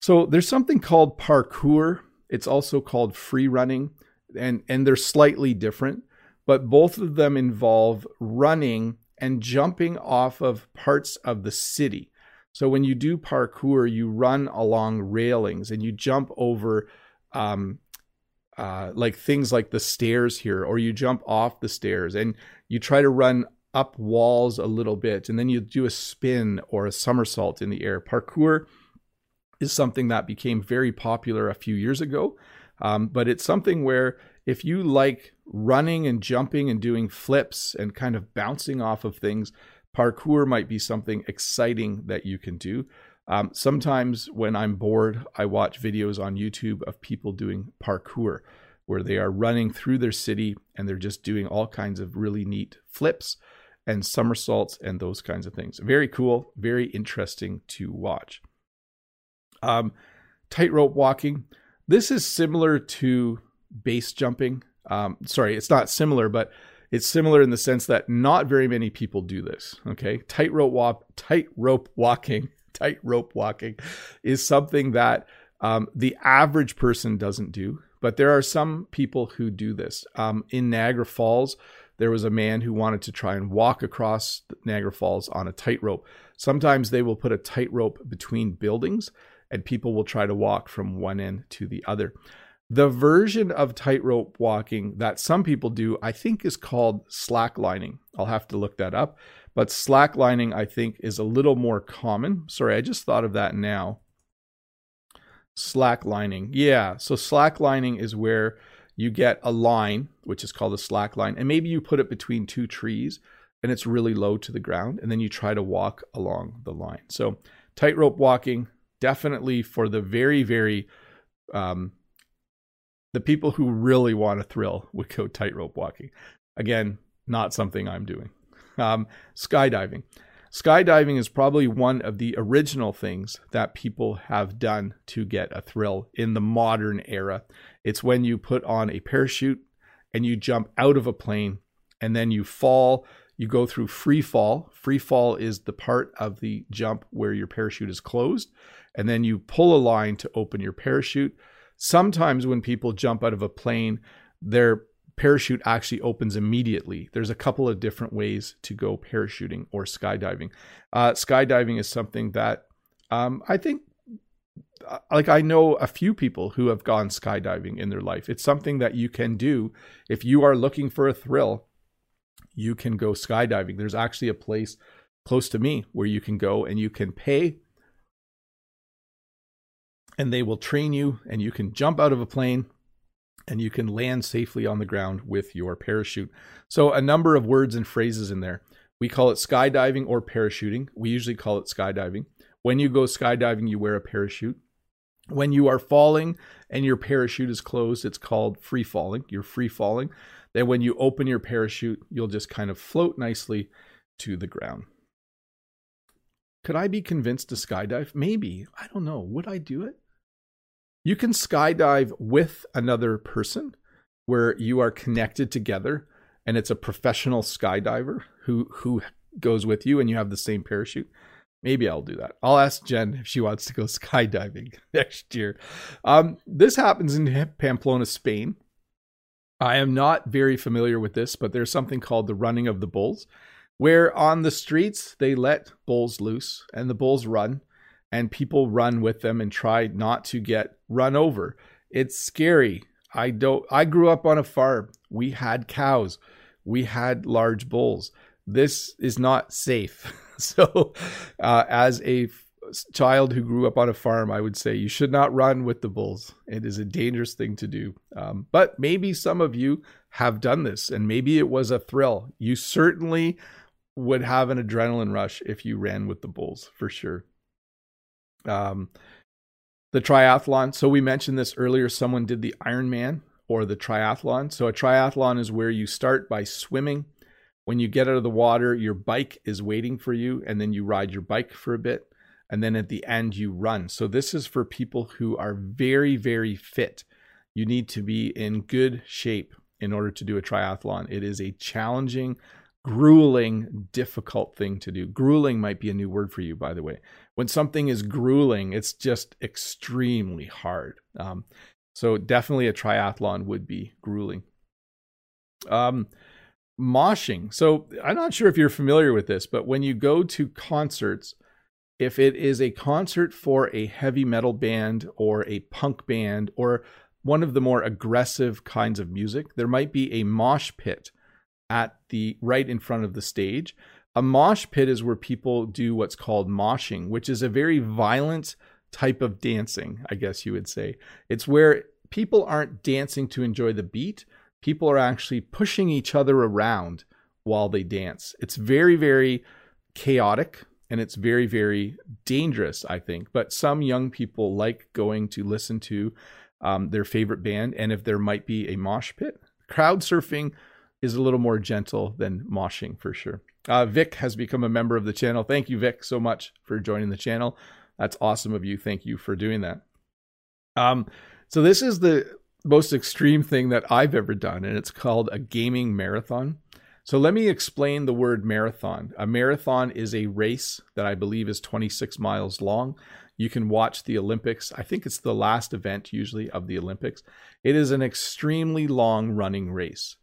So there's something called parkour. It's also called free running and and they're slightly different, but both of them involve running and jumping off of parts of the city. So when you do parkour, you run along railings and you jump over um, uh, like things like the stairs here, or you jump off the stairs and you try to run up walls a little bit, and then you do a spin or a somersault in the air. Parkour is something that became very popular a few years ago. Um, but it's something where if you like running and jumping and doing flips and kind of bouncing off of things, parkour might be something exciting that you can do. Um, sometimes when I'm bored, I watch videos on YouTube of people doing parkour where they are running through their city and they're just doing all kinds of really neat flips and somersaults and those kinds of things. Very cool, very interesting to watch. Um, tightrope walking. This is similar to base jumping. Um, sorry, it's not similar, but it's similar in the sense that not very many people do this. Okay, tightrope walk, tightrope walking, tightrope walking is something that um, the average person doesn't do. but there are some people who do this. Um, in Niagara Falls, there was a man who wanted to try and walk across Niagara Falls on a tightrope. Sometimes they will put a tightrope between buildings and people will try to walk from one end to the other. The version of tightrope walking that some people do, I think, is called slacklining. I'll have to look that up. But slacklining, I think, is a little more common. Sorry, I just thought of that now. Slacklining. Yeah. So slacklining is where you get a line, which is called a slack line, and maybe you put it between two trees and it's really low to the ground, and then you try to walk along the line. So tightrope walking, definitely for the very, very um, the people who really want a thrill would go tightrope walking. Again, not something I'm doing. Um, skydiving. Skydiving is probably one of the original things that people have done to get a thrill in the modern era. It's when you put on a parachute and you jump out of a plane and then you fall. You go through free fall. Free fall is the part of the jump where your parachute is closed. And then you pull a line to open your parachute. Sometimes when people jump out of a plane, their parachute actually opens immediately. There's a couple of different ways to go parachuting or skydiving. Uh, skydiving is something that um, I think, uh, like, I know a few people who have gone skydiving in their life. It's something that you can do if you are looking for a thrill. You can go skydiving. There's actually a place close to me where you can go and you can pay and they will train you and you can jump out of a plane and you can land safely on the ground with your parachute. So, a number of words and phrases in there. We call it skydiving or parachuting. We usually call it skydiving. When you go skydiving, you wear a parachute. When you are falling and your parachute is closed, it's called free falling. You're free falling. Then, when you open your parachute, you'll just kind of float nicely to the ground. Could I be convinced to skydive? Maybe. I don't know. Would I do it? You can skydive with another person where you are connected together and it's a professional skydiver who who goes with you and you have the same parachute. Maybe I'll do that. I'll ask Jen if she wants to go skydiving next year. Um, this happens in Pamplona, Spain. I am not very familiar with this, but there's something called the running of the bulls, where on the streets they let bulls loose and the bulls run and people run with them and try not to get run over. It's scary. I don't I grew up on a farm. We had cows. We had large bulls. This is not safe. so uh, as a child who grew up on a farm, I would say you should not run with the bulls. It is a dangerous thing to do. Um, but maybe some of you have done this and maybe it was a thrill. You certainly would have an adrenaline rush if you ran with the bulls for sure um, the triathlon. So we mentioned this earlier. Someone did the Ironman or the triathlon. So a triathlon is where you start by swimming. When you get out of the water, your bike is waiting for you, and then you ride your bike for a bit. And then at the end, you run. So this is for people who are very, very fit. You need to be in good shape in order to do a triathlon. It is a challenging, grueling, difficult thing to do. Grueling might be a new word for you, by the way. When something is grueling, it's just extremely hard. Um, so definitely a triathlon would be grueling. Um, moshing. So I'm not sure if you're familiar with this, but when you go to concerts, if it is a concert for a heavy metal band or a punk band or one of the more aggressive kinds of music, there might be a mosh pit at the right in front of the stage. A mosh pit is where people do what's called moshing, which is a very violent type of dancing, I guess you would say. It's where people aren't dancing to enjoy the beat, people are actually pushing each other around while they dance. It's very, very chaotic and it's very, very dangerous, I think. But some young people like going to listen to um, their favorite band, and if there might be a mosh pit, crowd surfing is a little more gentle than moshing for sure. Uh, Vic has become a member of the channel. Thank you, Vic, so much for joining the channel. That's awesome of you. Thank you for doing that. Um, so this is the most extreme thing that I've ever done, and it's called a gaming marathon. So let me explain the word marathon. A marathon is a race that I believe is 26 miles long. You can watch the Olympics. I think it's the last event usually of the Olympics. It is an extremely long running race.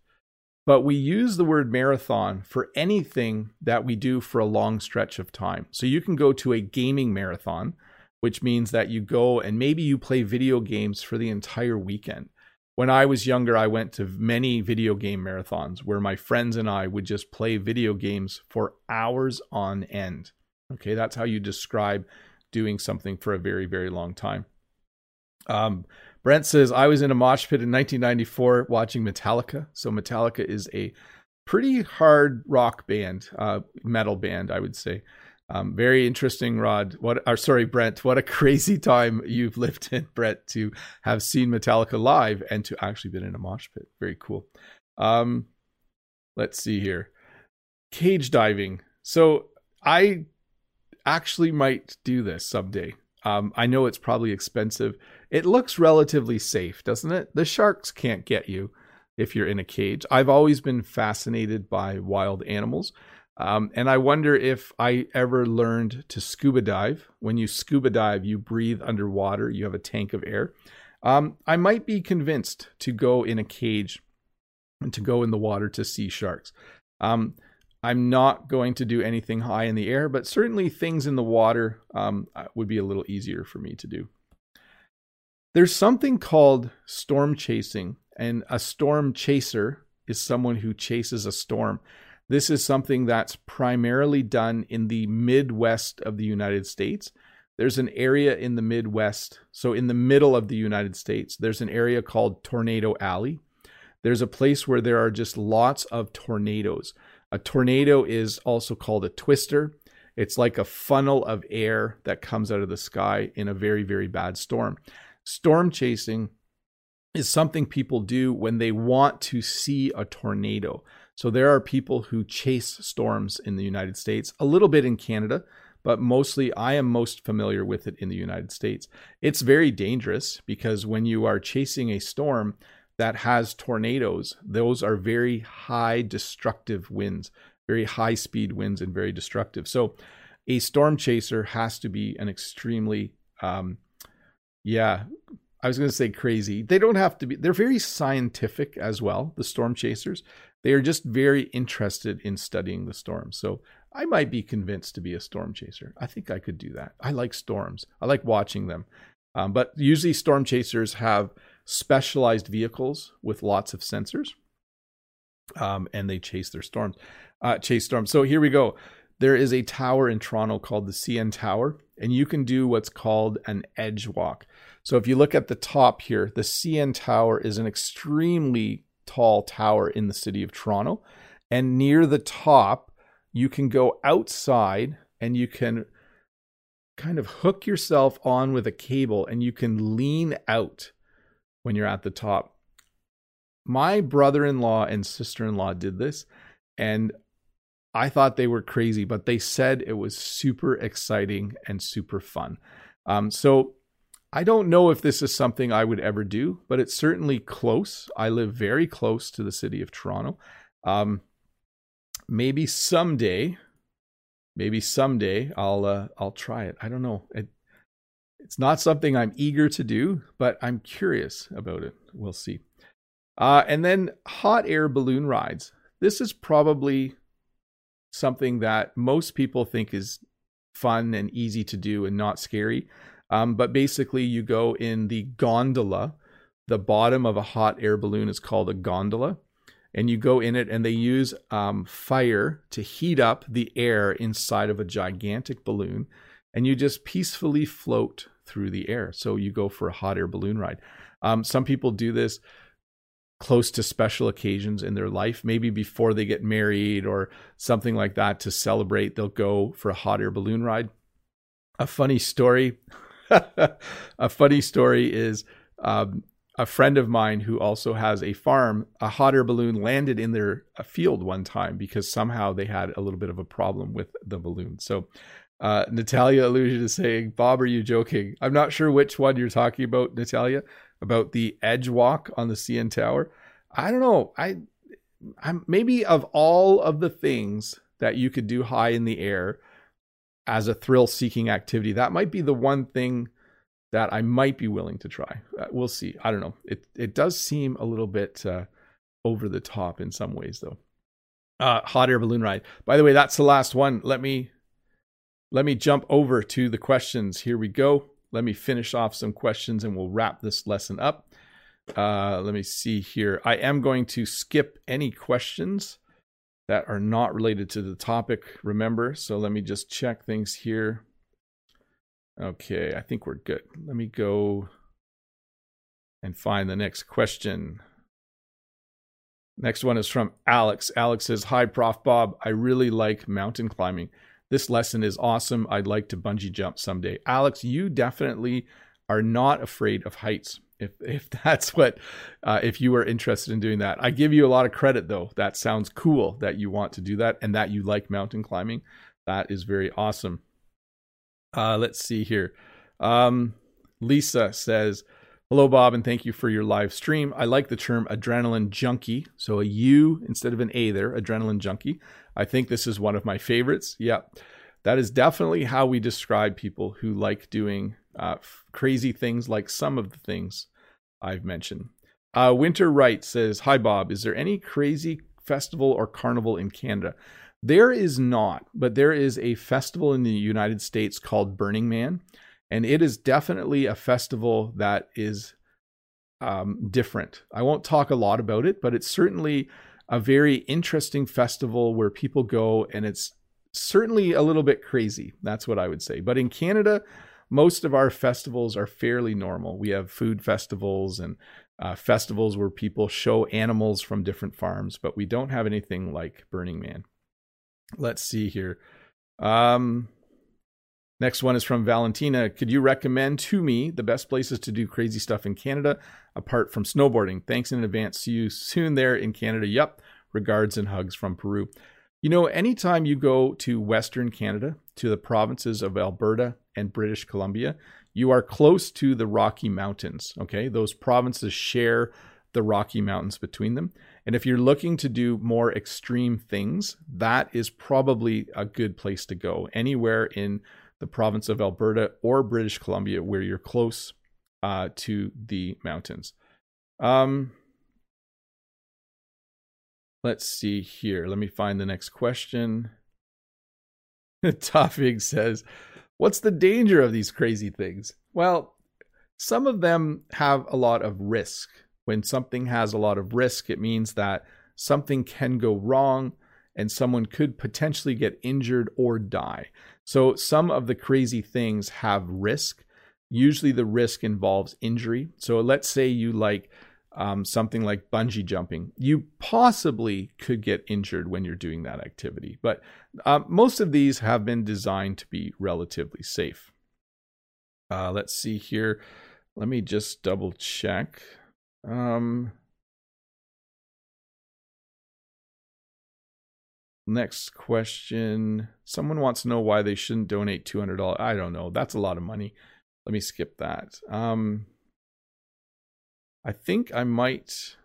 But we use the word marathon for anything that we do for a long stretch of time. So you can go to a gaming marathon, which means that you go and maybe you play video games for the entire weekend. When I was younger, I went to many video game marathons where my friends and I would just play video games for hours on end. Okay, that's how you describe doing something for a very, very long time. Um, Brent says, I was in a mosh pit in 1994 watching Metallica. So, Metallica is a pretty hard rock band, uh, metal band, I would say. Um, very interesting, Rod. What? Or sorry, Brent. What a crazy time you've lived in, Brent, to have seen Metallica live and to actually been in a mosh pit. Very cool. Um, let's see here. Cage diving. So I actually might do this someday. Um, I know it's probably expensive. It looks relatively safe, doesn't it? The sharks can't get you if you're in a cage. I've always been fascinated by wild animals. Um, and I wonder if I ever learned to scuba dive. When you scuba dive, you breathe underwater, you have a tank of air. Um, I might be convinced to go in a cage and to go in the water to see sharks. Um, I'm not going to do anything high in the air, but certainly things in the water um, uh, would be a little easier for me to do. There's something called storm chasing, and a storm chaser is someone who chases a storm. This is something that's primarily done in the Midwest of the United States. There's an area in the Midwest, so in the middle of the United States, there's an area called Tornado Alley. There's a place where there are just lots of tornadoes. A tornado is also called a twister. It's like a funnel of air that comes out of the sky in a very, very bad storm. Storm chasing is something people do when they want to see a tornado. So there are people who chase storms in the United States, a little bit in Canada, but mostly I am most familiar with it in the United States. It's very dangerous because when you are chasing a storm, that has tornadoes, those are very high destructive winds, very high speed winds, and very destructive. So, a storm chaser has to be an extremely, um, yeah, I was going to say crazy. They don't have to be, they're very scientific as well, the storm chasers. They are just very interested in studying the storms. So, I might be convinced to be a storm chaser. I think I could do that. I like storms, I like watching them. Um, but usually, storm chasers have specialized vehicles with lots of sensors, um, and they chase their storms, uh, chase storms. So here we go. There is a tower in Toronto called the CN Tower, and you can do what's called an edge walk. So if you look at the top here, the CN Tower is an extremely tall tower in the city of Toronto, and near the top, you can go outside and you can kind of hook yourself on with a cable and you can lean out when you're at the top. My brother in law and sister in law did this, and I thought they were crazy, but they said it was super exciting and super fun. Um, so I don't know if this is something I would ever do, but it's certainly close. I live very close to the city of Toronto. Um, maybe someday, maybe someday I'll uh, I'll try it. I don't know. It it's not something I'm eager to do, but I'm curious about it. We'll see. Uh, and then hot air balloon rides. This is probably something that most people think is fun and easy to do and not scary. Um, but basically, you go in the gondola. The bottom of a hot air balloon is called a gondola. And you go in it, and they use um, fire to heat up the air inside of a gigantic balloon. And you just peacefully float through the air. So you go for a hot air balloon ride. Um, some people do this close to special occasions in their life, maybe before they get married or something like that to celebrate. They'll go for a hot air balloon ride. A funny story. a funny story is um, a friend of mine who also has a farm, a hot air balloon landed in their field one time because somehow they had a little bit of a problem with the balloon. So uh, Natalia alluded to saying, Bob, are you joking? I'm not sure which one you're talking about, Natalia, about the edge walk on the CN Tower. I don't know. I, I'm maybe of all of the things that you could do high in the air, as a thrill seeking activity, that might be the one thing that I might be willing to try. Uh, we'll see. I don't know. It it does seem a little bit uh, over the top in some ways, though. Uh, hot air balloon ride. By the way, that's the last one. Let me let me jump over to the questions. Here we go. Let me finish off some questions, and we'll wrap this lesson up. Uh, let me see here. I am going to skip any questions that are not related to the topic. Remember, so let me just check things here. Okay, I think we're good. Let me go and find the next question. Next one is from Alex. Alex says, Hi, Prof. Bob. I really like mountain climbing. This lesson is awesome. I'd like to bungee jump someday. Alex, you definitely are not afraid of heights. If, if that's what, uh, if you are interested in doing that, I give you a lot of credit though. That sounds cool that you want to do that and that you like mountain climbing. That is very awesome. Uh, let's see here. Um, Lisa says, Hello, Bob, and thank you for your live stream. I like the term adrenaline junkie. So a U instead of an A there, adrenaline junkie. I think this is one of my favorites. Yep. That is definitely how we describe people who like doing uh, crazy things like some of the things I've mentioned. Uh, Winter Wright says, Hi, Bob. Is there any crazy festival or carnival in Canada? There is not, but there is a festival in the United States called Burning Man, and it is definitely a festival that is um, different. I won't talk a lot about it, but it's certainly a very interesting festival where people go, and it's certainly a little bit crazy. That's what I would say. But in Canada, most of our festivals are fairly normal. We have food festivals and uh, festivals where people show animals from different farms, but we don't have anything like Burning Man. Let's see here. Um, next one is from Valentina. Could you recommend to me the best places to do crazy stuff in Canada apart from snowboarding? Thanks in advance. See you soon there in Canada. Yep. Regards and hugs from Peru. You know, anytime you go to Western Canada, to the provinces of Alberta and British Columbia, you are close to the Rocky Mountains. Okay. Those provinces share the Rocky Mountains between them. And if you're looking to do more extreme things, that is probably a good place to go. Anywhere in the province of Alberta or British Columbia where you're close uh, to the mountains. Um, let's see here. Let me find the next question. Toffig says, What's the danger of these crazy things? Well, some of them have a lot of risk. When something has a lot of risk, it means that something can go wrong and someone could potentially get injured or die. So, some of the crazy things have risk. Usually, the risk involves injury. So, let's say you like um, something like bungee jumping. You possibly could get injured when you're doing that activity, but uh, most of these have been designed to be relatively safe. Uh, let's see here. Let me just double check. Um, next question. Someone wants to know why they shouldn't donate $200. I don't know. That's a lot of money. Let me skip that. Um, I think I might.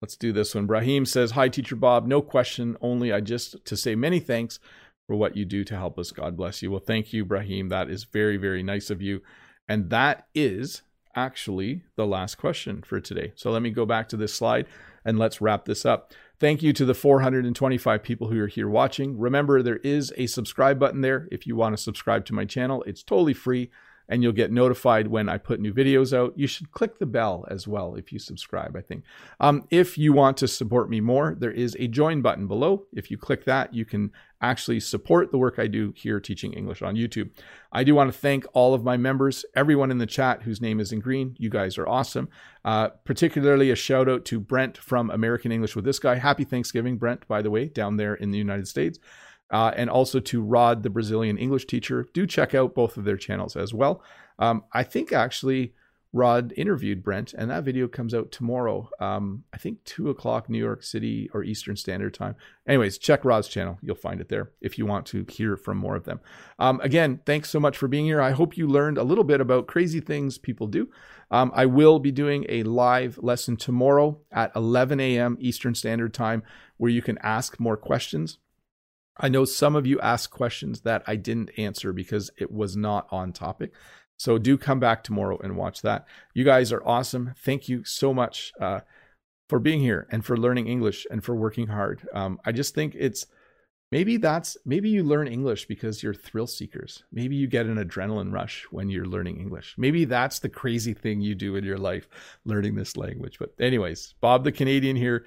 Let's do this one. Brahim says, Hi, Teacher Bob. No question, only I just to say many thanks for what you do to help us. God bless you. Well, thank you, Brahim. That is very, very nice of you. And that is actually the last question for today. So let me go back to this slide and let's wrap this up. Thank you to the 425 people who are here watching. Remember, there is a subscribe button there if you want to subscribe to my channel. It's totally free and you'll get notified when I put new videos out. You should click the bell as well if you subscribe, I think. Um, if you want to support me more, there is a join button below. If you click that, you can actually support the work I do here teaching English on YouTube. I do want to thank all of my members, everyone in the chat whose name is in green. You guys are awesome. Uh, particularly a shout out to Brent from American English with this guy. Happy Thanksgiving, Brent, by the way, down there in the United States uh, and also to Rod, the Brazilian English teacher. Do check out both of their channels as well. Um, I think actually Rod interviewed Brent, and that video comes out tomorrow. Um, I think two o'clock New York City or Eastern Standard Time. Anyways, check Rod's channel; you'll find it there if you want to hear from more of them. Um, again, thanks so much for being here. I hope you learned a little bit about crazy things people do. Um, I will be doing a live lesson tomorrow at 11 a.m. Eastern Standard Time, where you can ask more questions. I know some of you asked questions that I didn't answer because it was not on topic. So do come back tomorrow and watch that. You guys are awesome. Thank you so much uh, for being here and for learning English and for working hard. Um, I just think it's maybe that's maybe you learn English because you're thrill seekers. Maybe you get an adrenaline rush when you're learning English. Maybe that's the crazy thing you do in your life, learning this language. But anyways, Bob the Canadian here.